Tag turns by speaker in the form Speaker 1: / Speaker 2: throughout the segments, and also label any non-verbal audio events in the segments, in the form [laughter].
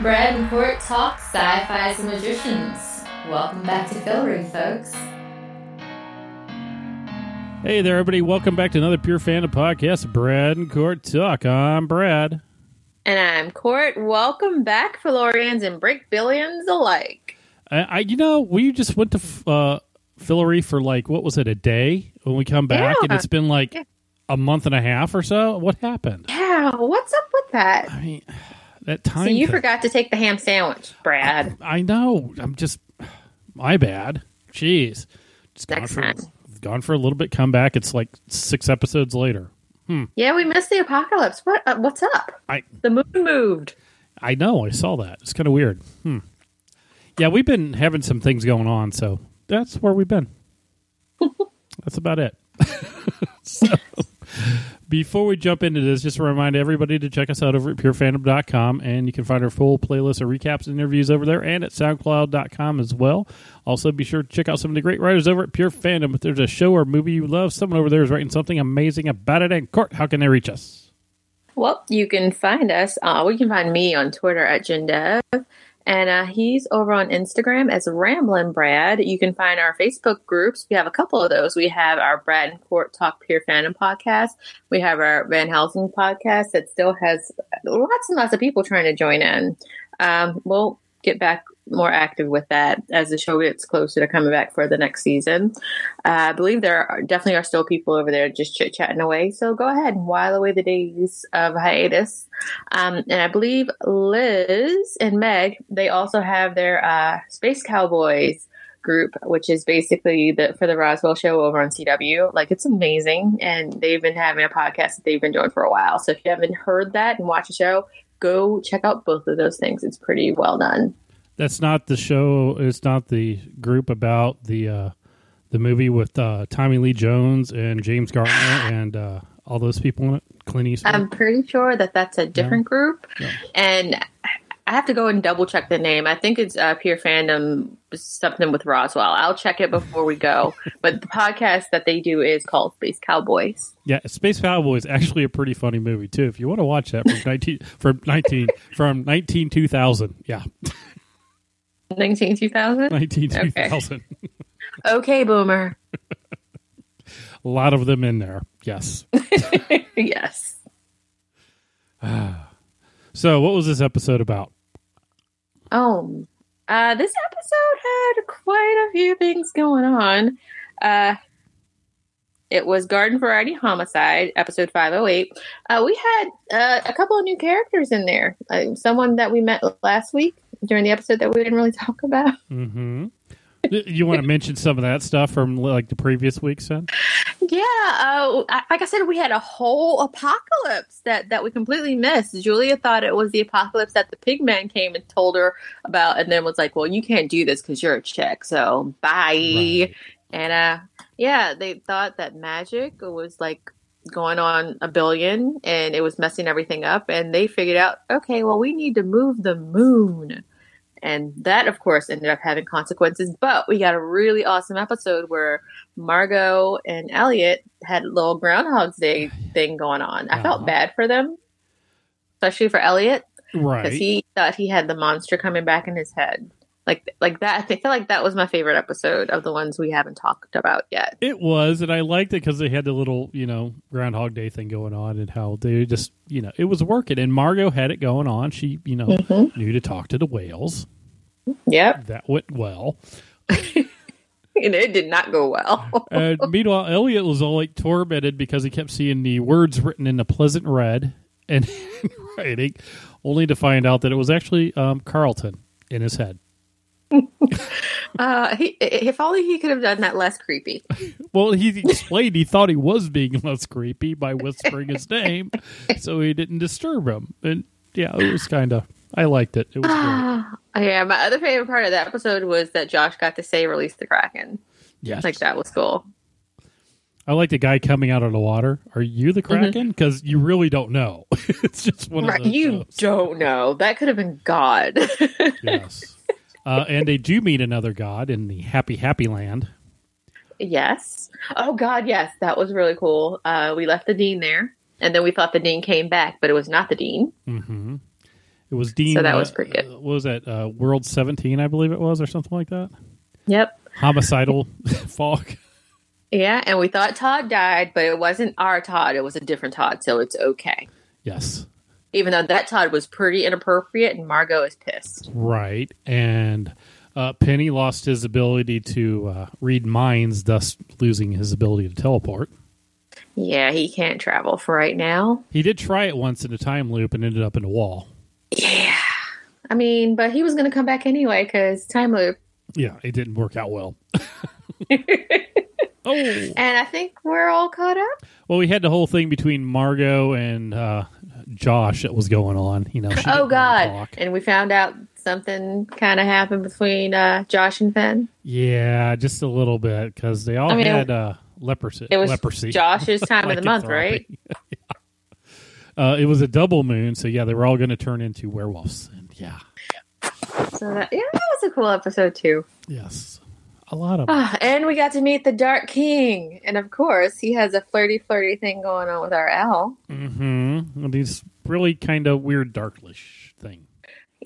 Speaker 1: Brad and Court talk sci-fi and magicians. Welcome back to Fillory, folks.
Speaker 2: Hey there, everybody. Welcome back to another Pure Fandom podcast, Brad and Court Talk. I'm Brad.
Speaker 3: And I'm Court. Welcome back, Fillorians and Brakebillians alike.
Speaker 2: I, I you know, we just went to uh, Fillory for like, what was it, a day when we come back? And it's been like
Speaker 3: Yeah.
Speaker 2: a month and a half or so. What happened?
Speaker 3: Yeah, what's up with that?
Speaker 2: I mean, that time.
Speaker 3: So you
Speaker 2: thing-
Speaker 3: forgot to take the ham sandwich, Brad.
Speaker 2: I know. I'm just, my bad. Jeez. Just gone
Speaker 3: Next
Speaker 2: for,
Speaker 3: time.
Speaker 2: Gone for a little bit, come back. It's like six episodes later.
Speaker 3: Yeah, we missed the apocalypse. What? Uh, what's up?
Speaker 2: I
Speaker 3: The moon moved.
Speaker 2: I know. I saw that. It's kind of weird. Hmm. Yeah, we've been having some things going on, so that's where we've been. [laughs] that's about it. [laughs] so, before we jump into this, just to remind everybody to check us out over at purefandom.com, and you can find our full playlist of recaps and interviews over there, and at soundcloud.com as well. Also, be sure to check out some of the great writers over at Pure Fandom. If there's a show or movie you love, someone over there is writing something amazing about it. And Court, how can they reach us?
Speaker 3: Well, you can find us. Uh, we can find me on Twitter at Jindev. And uh, he's over on Instagram as Ramblin' Brad. You can find our Facebook groups. We have a couple of those. We have our Brad and Court Talk Pure Fandom podcast. We have our Van Helsing podcast that still has lots and lots of people trying to join in. Um, we'll get back more active with that as the show gets closer to coming back for the next season. Uh, I believe there are definitely are still people over there just chit chatting away. So go ahead and while away the days of hiatus. Um, and I believe Liz and Meg, they also have their uh, Space Cowboys group, which is basically the for the Roswell show over on CW. Like it's amazing, and they've been having a podcast that they've been doing for a while. So if you haven't heard that and watch the show, go check out both of those things. It's pretty well done.
Speaker 2: That's not the show. It's not the group about the uh, the movie with uh, Tommy Lee Jones and James Garner [laughs] and uh, all those people in it. Clint Eastwood.
Speaker 3: I'm pretty sure that that's a different group,
Speaker 2: Yeah.
Speaker 3: and I have to go and double check the name. I think it's uh, Pure Fandom something with Roswell. I'll check it before we go. [laughs] but the podcast that they do is called Space Cowboys.
Speaker 2: yeah, Space Cowboys is actually a pretty funny movie too. If you want to watch that from [laughs] nineteen from nineteen from nineteen two thousand, yeah,
Speaker 3: 19 2000?
Speaker 2: nineteen two thousand.
Speaker 3: Okay, Boomer. [laughs]
Speaker 2: A lot of them in there. Yes. [laughs]
Speaker 3: yes. [sighs]
Speaker 2: So, what was this episode about?
Speaker 3: Oh, uh, this episode had quite a few things going on. Uh, it was Garden Variety Homicide, episode 508. Uh, we had uh, a couple of new characters in there. Uh, someone that we met last week during the episode that we didn't really [laughs] talk about.
Speaker 2: Mm-hmm. you want to mention some of that stuff from like the previous weeks, then?
Speaker 3: Yeah, uh, like I said, we had a whole apocalypse that, that we completely missed. Julia thought it was the apocalypse that the pigman came and told her about, and then was like, "Well, you can't do this because you're a chick, so bye."
Speaker 2: Right.
Speaker 3: And uh, yeah, they thought that magic was like going on a billion, and it was messing everything up. And they figured out, okay, well, we need to move the moon. And that, of course, ended up having consequences. But we got a really awesome episode where Margo and Eliot had a little Groundhog's Day thing going on. I
Speaker 2: Uh-huh.
Speaker 3: felt bad for them, especially for Eliot,
Speaker 2: Right.
Speaker 3: because he thought he had the monster coming back in his head. Like, like that. I feel like that was my favorite episode of the ones we haven't talked about yet.
Speaker 2: It was, and I liked it because they had the little, you know, Groundhog Day thing going on, and how they just, you know, it was working. And Margo had it going on. She, you know,
Speaker 3: Mhm.
Speaker 2: knew to talk to the whales.
Speaker 3: Yep,
Speaker 2: That went well. [laughs]
Speaker 3: and it did not go well. [laughs]
Speaker 2: And meanwhile, Eliot was all like tormented because he kept seeing the words written in a pleasant red and [laughs] writing, only to find out that it was actually um, Charlton in his head. [laughs]
Speaker 3: Uh, he, if only he could have done that less creepy.
Speaker 2: Well, he explained he thought he was being less creepy by whispering his [laughs] name, so he didn't disturb him. And yeah, it was kind of. I liked it. It was great. [sighs]
Speaker 3: yeah, my other favorite part of the episode was that Josh got to say "release the kraken."
Speaker 2: Yes,
Speaker 3: Like that was cool.
Speaker 2: I like the guy coming out of the water. Are you the
Speaker 3: Mm-hmm.
Speaker 2: Kraken? Because you really don't know. [laughs] it's just one
Speaker 3: Right,
Speaker 2: of those.
Speaker 3: you
Speaker 2: shows.
Speaker 3: don't know. That could have been God.
Speaker 2: Yes. Uh, and they do meet another god in the Happy Happy Land.
Speaker 3: yes. Oh God, yes, that was really cool. Uh, we left the dean there, and then we thought the dean came back, but it was not the dean.
Speaker 2: hmm It was Dean.
Speaker 3: So that was
Speaker 2: uh,
Speaker 3: pretty good.
Speaker 2: uh, what was that? Uh, World 17, I believe it was, or something like that.
Speaker 3: Yep.
Speaker 2: Homicidal [laughs] Falk.
Speaker 3: Yeah, and we thought Todd died, but it wasn't our Todd. It was a different Todd, so it's okay.
Speaker 2: Yes.
Speaker 3: Even though that Todd was pretty inappropriate, and Margo is pissed.
Speaker 2: Right. And uh, Penny lost his ability to uh, read minds, thus losing his ability to teleport.
Speaker 3: Yeah, he can't travel for right now.
Speaker 2: He did try it once in a time loop and ended up in a wall.
Speaker 3: Yeah. I mean, but he was going to come back anyway because time loop.
Speaker 2: Yeah, it didn't work out well. [laughs] [laughs] oh.
Speaker 3: And I think we're all caught up.
Speaker 2: Well, we had the whole thing between Margo and uh, Josh that was going on. You know.
Speaker 3: Oh, God. And we found out something kind of happened between uh, Josh and Fen.
Speaker 2: Yeah, just a little bit because they all
Speaker 3: I mean,
Speaker 2: had uh, leprosy.
Speaker 3: It was
Speaker 2: leprosy.
Speaker 3: Josh's [laughs] time of the month, right?
Speaker 2: Lycanthropy. [laughs] Uh, it was a double moon, so yeah, they were all going to turn into werewolves. And yeah,
Speaker 3: So that, yeah, that was a cool episode, too.
Speaker 2: yes, a lot of.
Speaker 3: Ah, and we got to meet the Dark King. And of course, he has a flirty, flirty thing going on with our L.
Speaker 2: hmm And he's really kind of weird, darklish thing.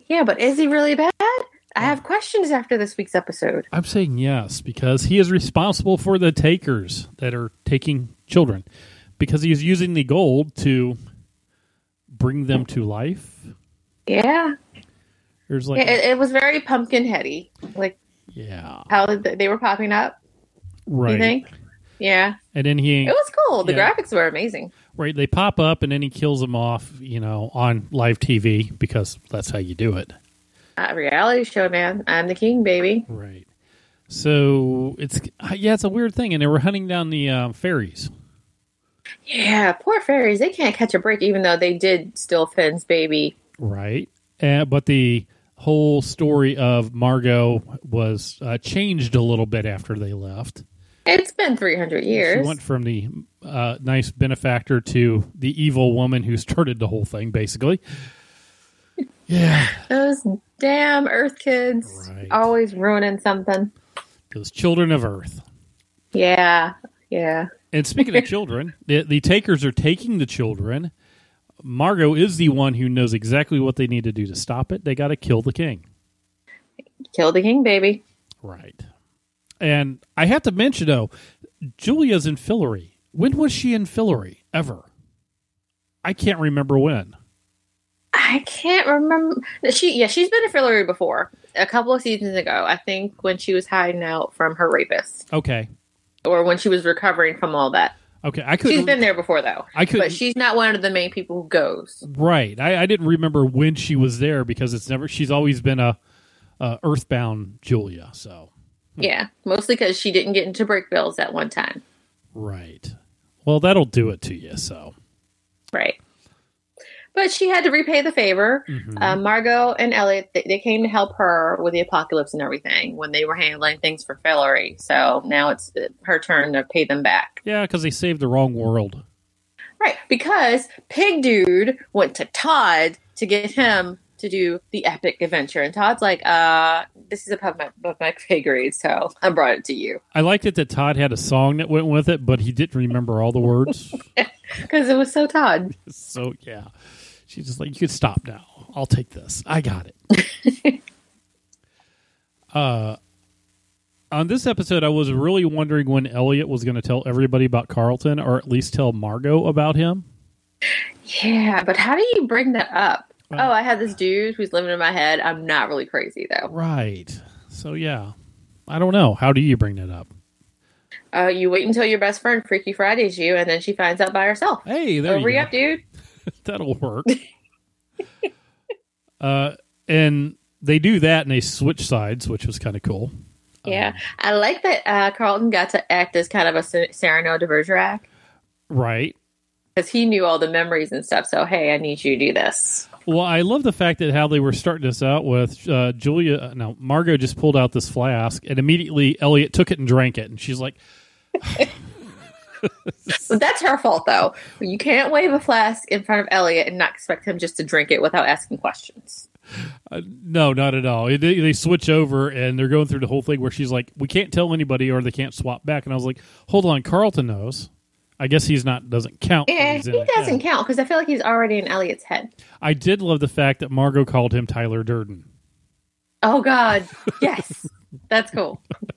Speaker 3: Yeah, but is he really bad? I have questions after this week's episode.
Speaker 2: I'm saying yes because he is responsible for the takers that are taking children because he's using the gold to bring them to life.
Speaker 3: Yeah,
Speaker 2: There's like,
Speaker 3: it, it was very pumpkin heady, like
Speaker 2: yeah,
Speaker 3: how they were popping up.
Speaker 2: right.
Speaker 3: You think? Yeah,
Speaker 2: And then he
Speaker 3: it was cool. The
Speaker 2: Yeah.
Speaker 3: graphics were amazing.
Speaker 2: Right, they pop up and then he kills them off, you know, on live TV because that's how you do it.
Speaker 3: Uh, reality show, man. I'm the king, baby.
Speaker 2: Right. So it's yeah, it's a weird thing, and they were hunting down the uh, fairies.
Speaker 3: Yeah, poor fairies. They can't catch a break, even though they did steal Fen's baby.
Speaker 2: Right. Uh, but the whole story of Margo was uh, changed a little bit after they left.
Speaker 3: It's been 300 years.
Speaker 2: She went from the uh, nice benefactor to the evil woman who started the whole thing, basically. [laughs] Yeah,
Speaker 3: Those damn Earth kids
Speaker 2: Right.
Speaker 3: always ruining something.
Speaker 2: those children of Earth.
Speaker 3: Yeah, yeah.
Speaker 2: And speaking of children, the, the takers are taking the children. Margo is the one who knows exactly what they need to do to stop it. They got to kill the king.
Speaker 3: Kill the king, baby.
Speaker 2: Right. And I have to mention, though, Julia's in Fillory. When was she in Fillory? Ever? I can't remember when.
Speaker 3: I can't remember. She, yeah, she's been a Fillory before. A couple of seasons ago, I think, when she was hiding out from her rapist,
Speaker 2: Okay.
Speaker 3: or when she was recovering from all that.
Speaker 2: Okay. I couldn't.
Speaker 3: She's been there before, though.
Speaker 2: I couldn't.
Speaker 3: But she's not one of the main people who goes.
Speaker 2: right. I, I didn't remember when she was there because it's never. She's always been a, a Earthbound Julia. So.
Speaker 3: Yeah, mostly because she didn't get into Brakebills at one time.
Speaker 2: Right. Well, that'll do it to you. So.
Speaker 3: Right. But she had to repay the favor.
Speaker 2: Mhm.
Speaker 3: Uh, Margo and Eliot, they, they came to help her with the apocalypse and everything when they were handling things for Fillory. So now it's uh, her turn to pay them back.
Speaker 2: Yeah, because they saved the wrong world.
Speaker 3: Right. Because Pig Dude went to Todd to get him to do the epic adventure. And Todd's like, uh, this is above my, above my [laughs] pay grade, so I brought it to you.
Speaker 2: I liked it that Todd had a song that went with it, but he didn't remember all the words. [laughs]
Speaker 3: Because it was so Todd. [laughs]
Speaker 2: so yeah, she's just like, "You could stop now. I'll take this. I got it." [laughs] uh, on this episode, I was really wondering when Eliot was going to tell everybody about Charlton, or at least tell Margo about him.
Speaker 3: Yeah, but how do you bring that up?
Speaker 2: Well-
Speaker 3: oh, I had this dude who's living in my head. I'm not really crazy, though.
Speaker 2: Right. So yeah, I don't know. How do you bring that up?
Speaker 3: Uh, you wait until your best friend Freaky Fridays you, and then she finds out by herself.
Speaker 2: Hey, there
Speaker 3: Over
Speaker 2: you
Speaker 3: up, dude. [laughs]
Speaker 2: That'll work. [laughs] uh, and they do that, and they switch sides, which was kind of cool.
Speaker 3: Yeah, I like that uh, Charlton got to act as kind of a Cyrano de Bergerac
Speaker 2: Right.
Speaker 3: because he knew all the memories and stuff. So, hey, I need you to do this.
Speaker 2: Well, I love the fact that how they were starting this out with uh, Julia. Now, No, Margo just pulled out this flask, and immediately Eliot took it and drank it, and she's like, [sighs]
Speaker 3: But that's her fault, though. You can't wave a flask in front of Eliot and not expect him just to drink it without asking questions.
Speaker 2: uh, "No, not at all." They, they switch over, and they're going through the whole thing where she's like, "We can't tell anybody, or they can't swap back." And I was like, "Hold on, Charlton knows. I guess he's not doesn't count.
Speaker 3: Yeah, he doesn't count because I feel like he's already in Eliot's head.
Speaker 2: I did love the fact that Margo called him Tyler Durden.
Speaker 3: Oh God, yes, that's cool. [laughs]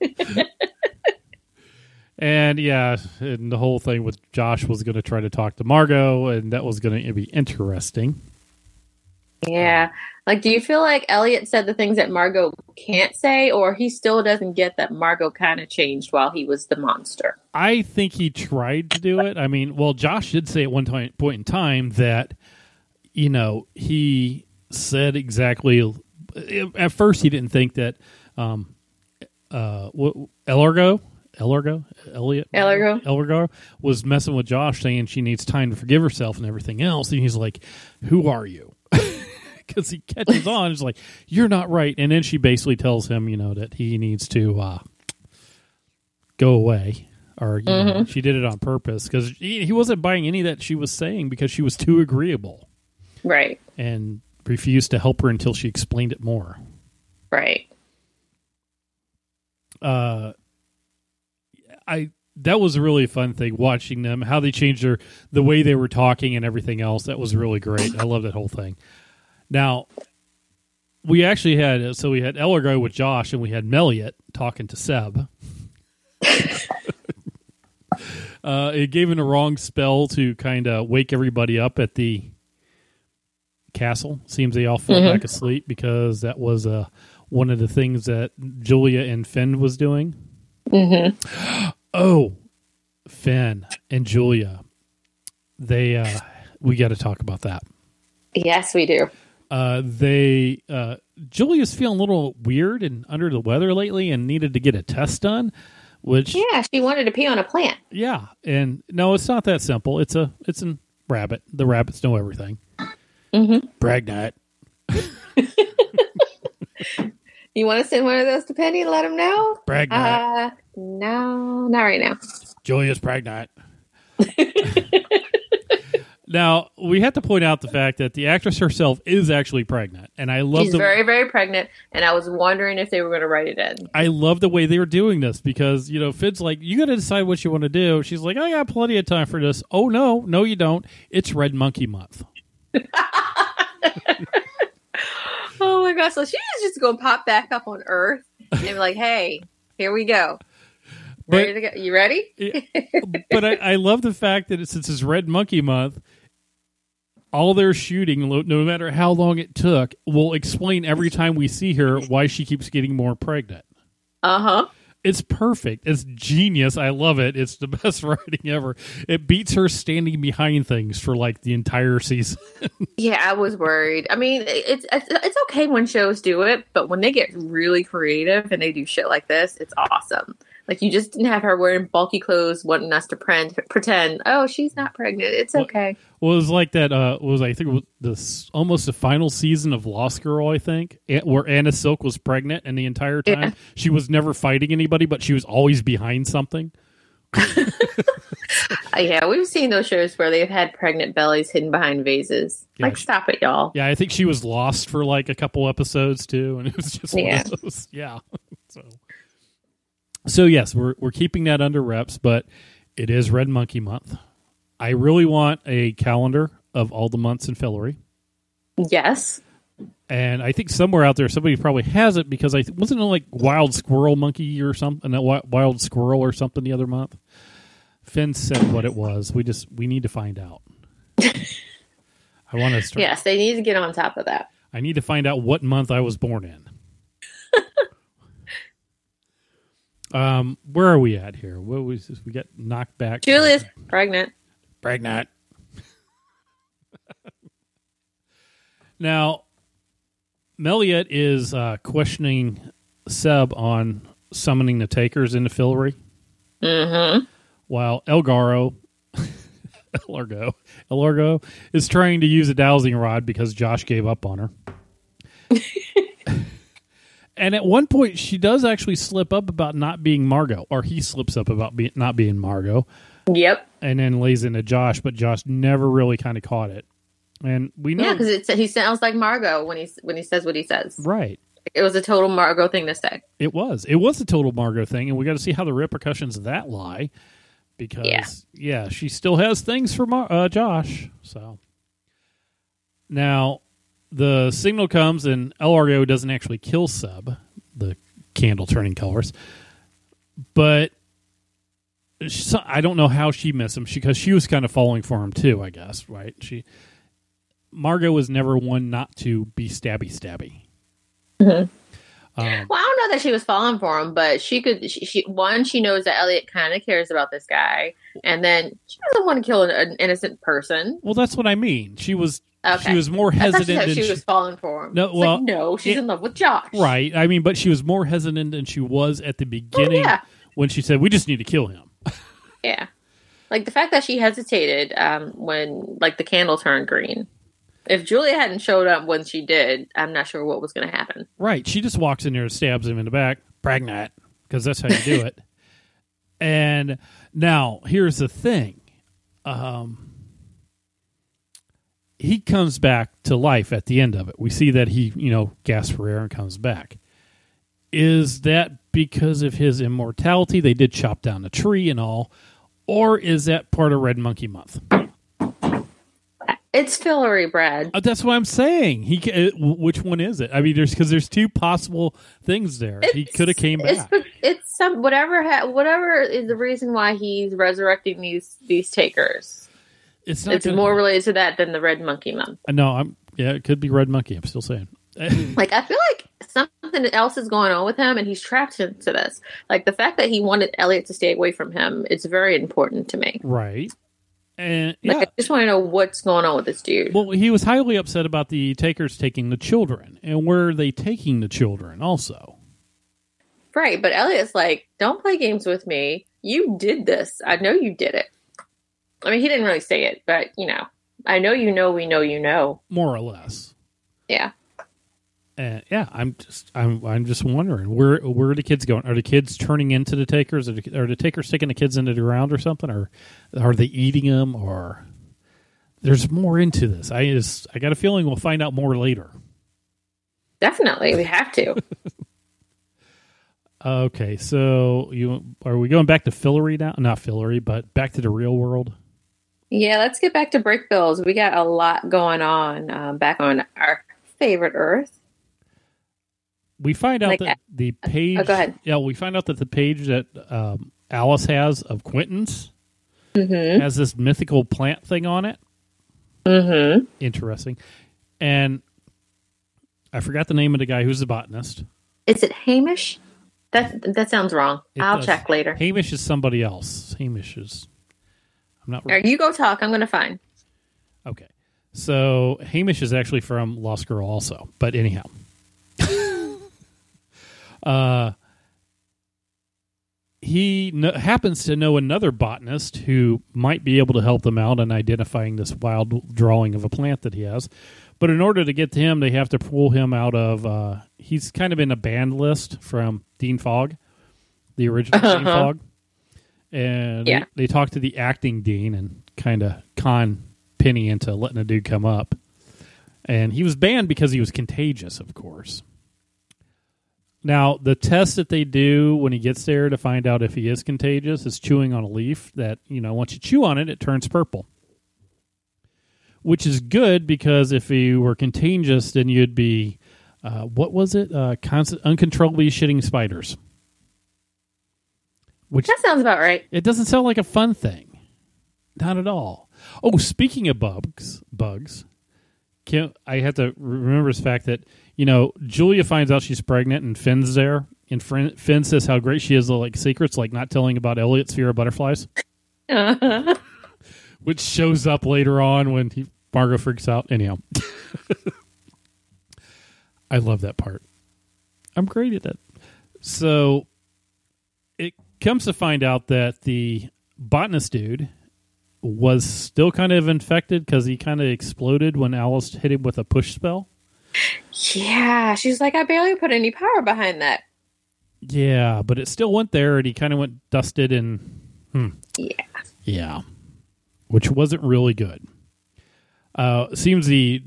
Speaker 2: And yeah, and the whole thing with Josh was going to try to talk to Margo, and that was going to be interesting.
Speaker 3: Yeah, like, do you feel like Eliot said the things that Margo can't say, or he still doesn't get that Margo kind of changed while he was the monster?
Speaker 2: I think he tried to do it. I mean, well, Josh did say at one time, point in time that you know he said exactly. At first, he didn't think that um, uh, what, Elargo, Elargo, Eliot,
Speaker 3: Elargo.
Speaker 2: Elargo was messing with Josh, saying she needs time to forgive herself and everything else. And he's like, "Who are you?" [laughs] Because he catches on. He's like, "You're not right." And then she basically tells him, you know, that he needs to uh, go away, or you know, she did it on purpose because he, he wasn't buying any that she was saying because she was too agreeable
Speaker 3: Right,
Speaker 2: and refused to help her until she explained it more.
Speaker 3: right.
Speaker 2: uh I that was a really fun thing watching them how they changed their the way they were talking and everything else. That was really great. I love that whole thing. Now we actually had so we had Elargo with Josh and we had Melliot talking to Seb. [laughs] Uh it gave him a wrong spell to kind of wake everybody up at the castle. Seems they all fell back asleep because that was uh one of the things that Julia and Fen was doing oh, Fen and Julia. They uh we got to talk about that.
Speaker 3: Yes, we do.
Speaker 2: Uh they uh Julia's feeling a little weird and under the weather lately and needed to get a test done, which
Speaker 3: Yeah, she wanted to pee on a plant.
Speaker 2: yeah, and no, it's not that simple. It's a it's a rabbit. The rabbits know everything. Mm-hmm. Bragnut. [laughs]
Speaker 3: You want to send one of those to Penny and let him know?
Speaker 2: Bragnut.
Speaker 3: Uh, no, not right now.
Speaker 2: Julia's pregnant. [laughs] now we have to point out the fact that the actress herself is actually pregnant, and I love
Speaker 3: She's
Speaker 2: the
Speaker 3: very, very pregnant, and I was wondering if they were going to write it in.
Speaker 2: I love the way they were doing this because you know Fen's like, you got to decide what you want to do. She's like, I got plenty of time for this. Oh no, no, you don't. It's Red Monkey Month. [laughs]
Speaker 3: Oh my gosh! So she was just going to pop back up on Earth and be like, "Hey, here we go. Ready to go? You ready?"
Speaker 2: but I, I love the fact that it, since it's Red Monkey Month, all their shooting, no matter how long it took, will explain every time we see her why she keeps getting more pregnant.
Speaker 3: Uh huh.
Speaker 2: It's perfect. It's genius. I love it. It's the [laughs] best writing ever. It beats her standing behind things for like the entire season. [laughs]
Speaker 3: Yeah, I was worried. I mean, it's, it's it's okay when shows do it, but when they get really creative and they do shit like this, it's awesome. Like you just didn't have her wearing bulky clothes, wanting us to pretend, pretend oh, she's not pregnant. It's okay.
Speaker 2: Well, it was like that. Uh, was I think it was this almost the final season of Lost Girl. I think where Anna Silk was pregnant, and the entire time
Speaker 3: Yeah.
Speaker 2: she was never fighting anybody, but she was always behind something. [laughs] [laughs]
Speaker 3: Yeah, we've seen those shows where they've had pregnant bellies hidden behind vases.
Speaker 2: Yeah,
Speaker 3: like,
Speaker 2: she-
Speaker 3: stop it, y'all.
Speaker 2: Yeah, I think she was lost for like a couple episodes too, and it was just
Speaker 3: Yeah. [laughs]
Speaker 2: Yeah. so, so yes, we're we're keeping that under reps, but it is Red Monkey Month. I really want a calendar of all the months in Fillory.
Speaker 3: Yes.
Speaker 2: And I think somewhere out there, somebody probably has it because I wasn't it like Wild Squirrel Monkey or something, uh, Wild Squirrel or something the other month. Fen said what it was. We just we need to find out. [laughs] I want to start.
Speaker 3: Yes, they need to get on top of that.
Speaker 2: I need to find out what month I was born in. Um, where are we at here? What was this? We got knocked back.
Speaker 3: Julia's pregnant.
Speaker 2: pregnant. [laughs] now, Melliot is uh, questioning Seb on summoning the takers into Fillory,
Speaker 3: Mm-hmm.
Speaker 2: while Elgaro, [laughs] Elargo, Elargo is trying to use a dowsing rod because Josh gave up on her. [laughs] and at one point, she does actually slip up about not being Margo, or he slips up about be- not being Margo
Speaker 3: Yep.
Speaker 2: and then lays into Josh, but Josh never really kind of caught it. And we know,
Speaker 3: Yeah, because he sounds like Margo when he when he says what he says.
Speaker 2: right?
Speaker 3: It was a total Margo thing to say.
Speaker 2: It was. It was a total Margo thing, and we got to see how the repercussions of that lie. because
Speaker 3: Yeah.
Speaker 2: yeah, she still has things for Mar- uh, Josh. So now the signal comes and LRO doesn't actually kill Seb, the candle turning colors, but she, I don't know how she missed him because she was kind of falling for him too. I guess right. She Margo was never one not to be stabby stabby. Um,
Speaker 3: Well, I don't know that she was falling for him, but she could. She, she one, she knows that Eliot kind of cares about this guy, and then she doesn't want to kill an, an innocent person.
Speaker 2: well, that's what I mean. She was
Speaker 3: Okay,
Speaker 2: she was more hesitant
Speaker 3: she
Speaker 2: she,
Speaker 3: was falling for him.
Speaker 2: No, well,
Speaker 3: like, no, she's
Speaker 2: it-
Speaker 3: in love with Josh.
Speaker 2: right. I mean, but she was more hesitant than she was at the
Speaker 3: Oh,
Speaker 2: beginning
Speaker 3: yeah,
Speaker 2: when she said, "We just need to kill him." [laughs]
Speaker 3: yeah. Like the fact that she hesitated um, when like the candle turned green. If Julia hadn't showed up when she did, I'm not sure what was going to happen.
Speaker 2: Right. She just walks in there and stabs him in the back. Pregnant. Because that's how you do it. [laughs] and now, here's the thing. Um, he comes back to life at the end of it. We see that he, you know, gasps for air and comes back. Is that because of his immortality? They did chop down the tree and all. Or is that part of Red Monkey Month?
Speaker 3: It's Fillory, Brad.
Speaker 2: Uh, that's what I'm saying. He, uh, which one is it? I mean, there's because there's two possible things there. he could have came
Speaker 3: It's
Speaker 2: back.
Speaker 3: it's some whatever ha- whatever is the reason why he's resurrecting these these takers.
Speaker 2: It's not.
Speaker 3: It's
Speaker 2: gonna-
Speaker 3: more related to that than the Red Monkey Month.
Speaker 2: Uh, No, I'm. Yeah, it could be Red Monkey. I'm still saying. [laughs]
Speaker 3: Like I feel like something else is going on with him, and he's trapped into this. Like the fact that he wanted Eliot to stay away from him is very important to me.
Speaker 2: right. And
Speaker 3: Like
Speaker 2: yeah.
Speaker 3: I just want to know what's going on with this dude.
Speaker 2: Well, he was highly upset about the takers taking the children, and where are they taking the children? Also,
Speaker 3: right, but Eliot's like, "Don't play games with me. You did this. I know you did it." I mean, he didn't really say it, but you know, I know you know. We know you know.
Speaker 2: more or less.
Speaker 3: Yeah.
Speaker 2: Yeah, I'm just, I'm, I'm just wondering where, where are the kids going? Are the kids turning into the takers? Are the, are the takers taking the kids into the ground or something, or are they eating them? Or there's more into this. I just, I got a feeling we'll find out more later.
Speaker 3: Definitely, we have to. [laughs]
Speaker 2: Okay, so you are we going back to Fillory now? Not Fillory, but back to the real world.
Speaker 3: Yeah, let's get back to Brakebills. We got a lot going on um, back on our favorite Earth.
Speaker 2: We find out
Speaker 3: Like,
Speaker 2: that the page.
Speaker 3: oh, go ahead.
Speaker 2: Yeah, we find out that the page that um, Alice has of Quentin's
Speaker 3: Mm-hmm.
Speaker 2: has this mythical plant thing on it.
Speaker 3: Mm-hmm.
Speaker 2: Interesting, and I forgot the name of the guy who's the botanist.
Speaker 3: Is it Hamish? That that sounds wrong.
Speaker 2: It
Speaker 3: I'll
Speaker 2: does.
Speaker 3: check later.
Speaker 2: Hamish is somebody else. Hamish is. I'm not.
Speaker 3: Right, you go talk. I'm going to find.
Speaker 2: Okay. So Hamish is actually from Lost Girl also. But anyhow. [laughs] uh he happens to know another botanist who might be able to help them out in identifying this wild drawing of a plant that he has. But in order to get to him, they have to pull him out of. Uh, he's kind of in a banned list from Dean Fogg, the original Dean
Speaker 3: Uh-huh.
Speaker 2: Fogg. And
Speaker 3: Yeah.
Speaker 2: they, they talk to the acting dean and kind of con Penny into letting a dude come up. And he was banned because he was contagious, of course. Now, the test that they do when he gets there to find out if he is contagious is chewing on a leaf that, you know, once you chew on it, it turns purple. Which is good because if he were contagious, then you'd be, uh, what was it? Uh, constant, uncontrollably shitting spiders. Which
Speaker 3: That sounds about right.
Speaker 2: it doesn't sound like a fun thing. Not at all. Oh, speaking of bugs, bugs, can I have to remember this fact that you know Julia finds out she's pregnant and Fen's there, and Fen, says how great she is, like secrets, like not telling about Eliot's fear of butterflies, [laughs] which shows up later on when he, Margo freaks out. Anyhow, [laughs] I love that part. I'm great at that. So comes to find out that the botanist dude was still kind of infected because he kind of exploded when Alice hit him with a push spell.
Speaker 3: yeah, she's like, I barely put any power behind that.
Speaker 2: Yeah, but it still went there, and he kind of went dusted and
Speaker 3: Yeah.
Speaker 2: yeah, which wasn't really good. Uh, seems the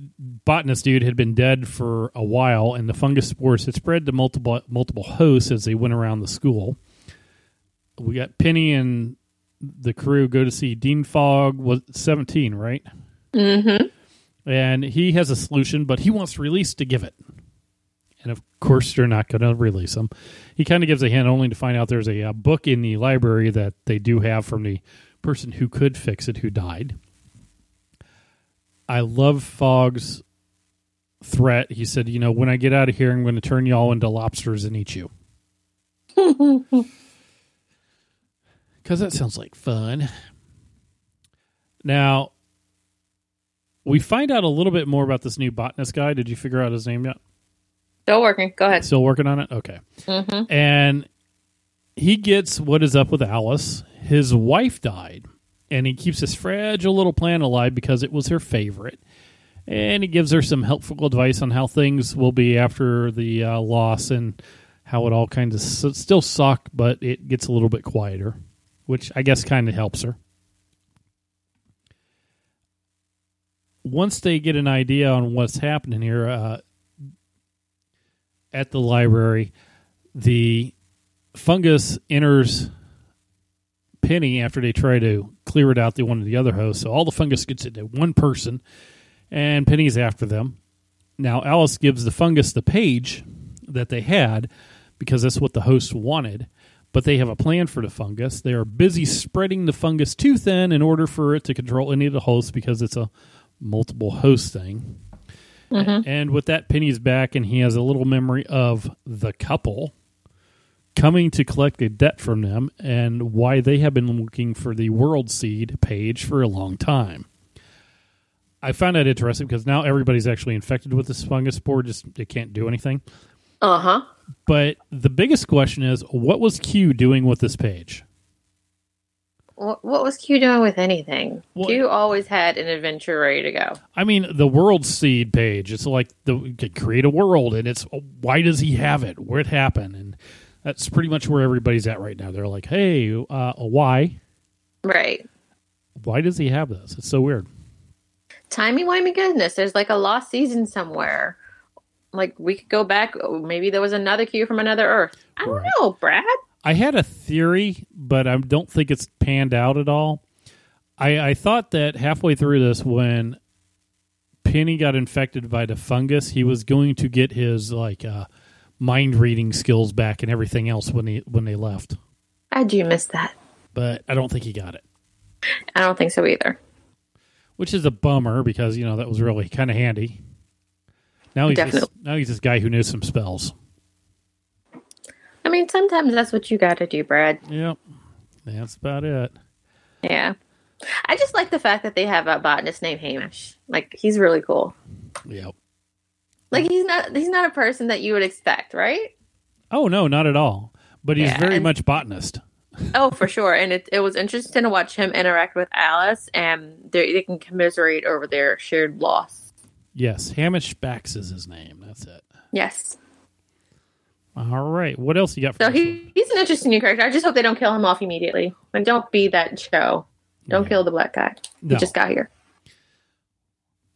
Speaker 2: botanist dude had been dead for a while, and the fungus spores had spread to multiple multiple hosts as they went around the school. We got Penny and the crew go to see Dean Fogg was 17, right?
Speaker 3: Mm-hmm.
Speaker 2: And he has a solution, but he wants release to give it. And of course, they're not going to release him. He kind of gives a hint only to find out there's a, a book in the library that they do have from the person who could fix it who died. I love Fogg's threat. He said, You know, when I get out of here, I'm going to turn you all into lobsters and eat you. [laughs] Because that sounds like fun. Now, we find out a little bit more about this new botanist guy. Did you figure out his name yet?
Speaker 3: Still working. Go ahead.
Speaker 2: Still working on it? Okay.
Speaker 3: Mm-hmm.
Speaker 2: And he gets what is up with Alice. His wife died, and he keeps this fragile little plant alive because it was her favorite. And he gives her some helpful advice on how things will be after the uh, loss and how it all kind of s- still suck, but it gets a little bit quieter, which I guess kind of helps her. Once they get an idea on what's happening here uh, at the library, the fungus enters Penny after they try to clear it out. They one of the other hosts, so all the fungus gets into one person, and Penny's after them. Now Alice gives the fungus the page that they had because that's what the host wanted. But they have a plan for the fungus. They are busy spreading the fungus too thin in order for it to control any of the hosts because it's a multiple host thing. And with that, Penny's back, and he has a little memory of the couple coming to collect a debt from them and why they have been looking for the World Seed page for a long time. I found that interesting because now everybody's actually infected with this fungus spore, just they can't do anything.
Speaker 3: Uh huh.
Speaker 2: But the biggest question is what was Q doing with this page?
Speaker 3: What, what was Q doing with anything?
Speaker 2: Well-
Speaker 3: Q always had an adventure ready to go.
Speaker 2: I mean, the world seed page. It's like the could create a world, and it's why does he have it? Where it happened, and that's pretty much where everybody's at right now. They're like, hey, uh, why?
Speaker 3: Right.
Speaker 2: Why does he have this? It's so weird.
Speaker 3: Timey wimey goodness. There's like a lost season somewhere. Like we could go back. Maybe there was another Q from another Earth. I don't
Speaker 2: Right.
Speaker 3: know, Brad.
Speaker 2: I had a theory, but I don't think it's panned out at all. I, I thought that halfway through this, when Penny got infected by the fungus, he was going to get his like uh, mind reading skills back and everything else when he when they left.
Speaker 3: I do miss that?
Speaker 2: But I don't think he got it.
Speaker 3: I don't think so either.
Speaker 2: which is a bummer because you know that was really kind of handy. Now he's just,
Speaker 3: Definitely.
Speaker 2: now he's this guy who knows some spells.
Speaker 3: I mean, sometimes that's what you got to do, Brad.
Speaker 2: Yep, that's about it.
Speaker 3: Yeah. I just like the fact that they have a botanist named Hamish. Like he's really cool.
Speaker 2: Yep.
Speaker 3: Like he's not he's not a person that you would expect, right?
Speaker 2: Oh no, not at all. But he's
Speaker 3: Yeah,
Speaker 2: very
Speaker 3: and-
Speaker 2: much botanist.
Speaker 3: Oh, for sure. And it, it was interesting to watch him interact with Alice, and they they can commiserate over their shared loss.
Speaker 2: Yes, Hamish Bax is his name. That's it.
Speaker 3: Yes.
Speaker 2: All right. What else you got for
Speaker 3: So he, he's an interesting new character. I just hope they don't kill him off immediately. Like, don't be that show. Don't
Speaker 2: Yeah.
Speaker 3: kill the black guy.
Speaker 2: No.
Speaker 3: He just got here.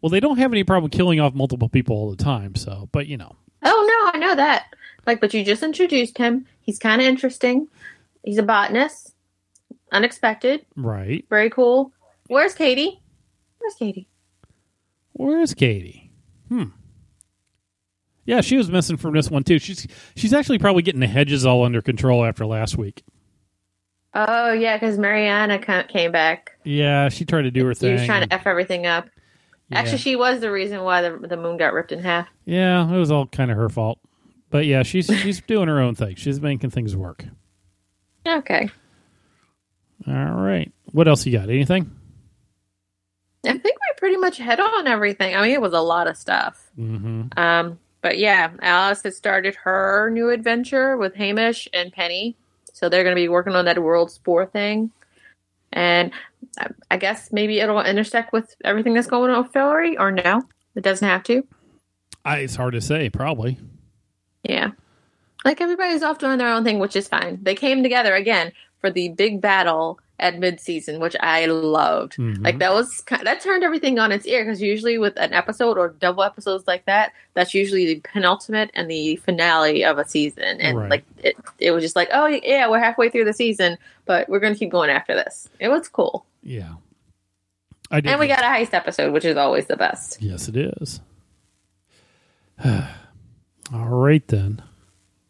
Speaker 2: Well, they don't have any problem killing off multiple people all the time. So, but you know,
Speaker 3: Oh no, I know that. Like, but you just introduced him. He's kind of interesting. He's a botanist. Unexpected.
Speaker 2: right?
Speaker 3: Very cool. Where's Kady? Where's Kady?
Speaker 2: Where's Kady? Hmm. Yeah, she was missing from this one too. She's she's actually probably getting the hedges all under control after last week.
Speaker 3: Oh yeah, because Marina came back.
Speaker 2: Yeah, she tried to do her
Speaker 3: She
Speaker 2: thing.
Speaker 3: was trying to f everything up.
Speaker 2: Yeah.
Speaker 3: Actually, she was the reason why the the moon got ripped in half.
Speaker 2: Yeah, it was all kind of her fault. But yeah, she's [laughs] she's doing her own thing. She's making things work.
Speaker 3: Okay,
Speaker 2: All right. What else you got? Anything?
Speaker 3: I think pretty much hit on everything. I mean, it was a lot of stuff.
Speaker 2: Mm-hmm.
Speaker 3: Um, but yeah, Alice has started her new adventure with Hamish and Penny, so they're going to be working on that World Spore thing. And I, I guess maybe it'll intersect with everything that's going on with Fillory, or no, it doesn't have to.
Speaker 2: I, it's hard to say. Probably.
Speaker 3: Yeah. Like everybody's off doing their own thing, which is fine. They came together again for the big battle at mid-season, which I loved.
Speaker 2: Mhm.
Speaker 3: Like that was that turned everything on its ear because usually with an episode or double episodes like that, that's usually the penultimate and the finale of a season, and
Speaker 2: Right.
Speaker 3: like it, it was just like, oh yeah, we're halfway through the season, but we're gonna keep going after this. It was cool,
Speaker 2: Yeah. I did.
Speaker 3: and we got a heist episode, which is always the best.
Speaker 2: Yes, it is. [sighs] All right, then.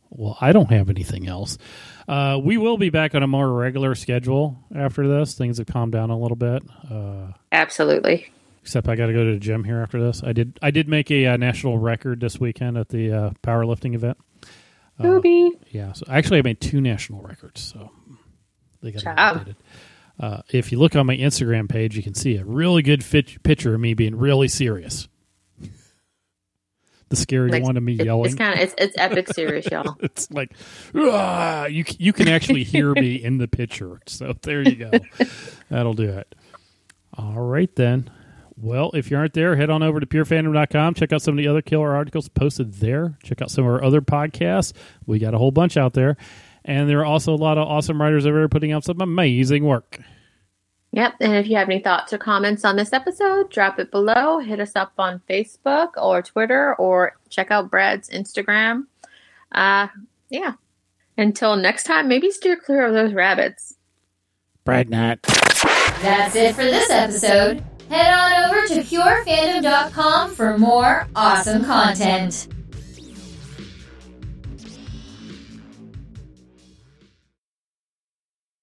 Speaker 2: Well, I don't have anything else. Uh, we will be back on a more regular schedule after this. Things have calmed down a little bit. Uh,
Speaker 3: Absolutely.
Speaker 2: except I got to go to the gym here after this. I did. I did make a, uh national record this weekend at the uh, powerlifting event.
Speaker 3: Booby.
Speaker 2: Yeah, so actually, I made two national records. So they got updated. Uh, if you look on my Instagram page, you can see a really good fit- picture of me being really serious. The scary
Speaker 3: Like,
Speaker 2: one of me
Speaker 3: It-
Speaker 2: yelling.
Speaker 3: it's kind of it's it's epic serious, [laughs] y'all.
Speaker 2: it's like "Ah," you you can actually hear me in the picture. So there you go. [laughs] That'll do it. All right then. Well, if you aren't there, head on over to purefandom.com. Check out some of the other killer articles posted there. Check out some of our other podcasts. We got a whole bunch out there. And there are also a lot of awesome writers over there putting out some amazing work.
Speaker 3: Yep. And if you have any thoughts or comments on this episode, drop it below. Hit us up on Facebook or Twitter or check out Brad's Instagram. Uh, yeah. Until next time, maybe steer clear of those rabbits.
Speaker 2: Brad Nat.
Speaker 1: That's it for this episode. Head on over to purefandom.com for more awesome content.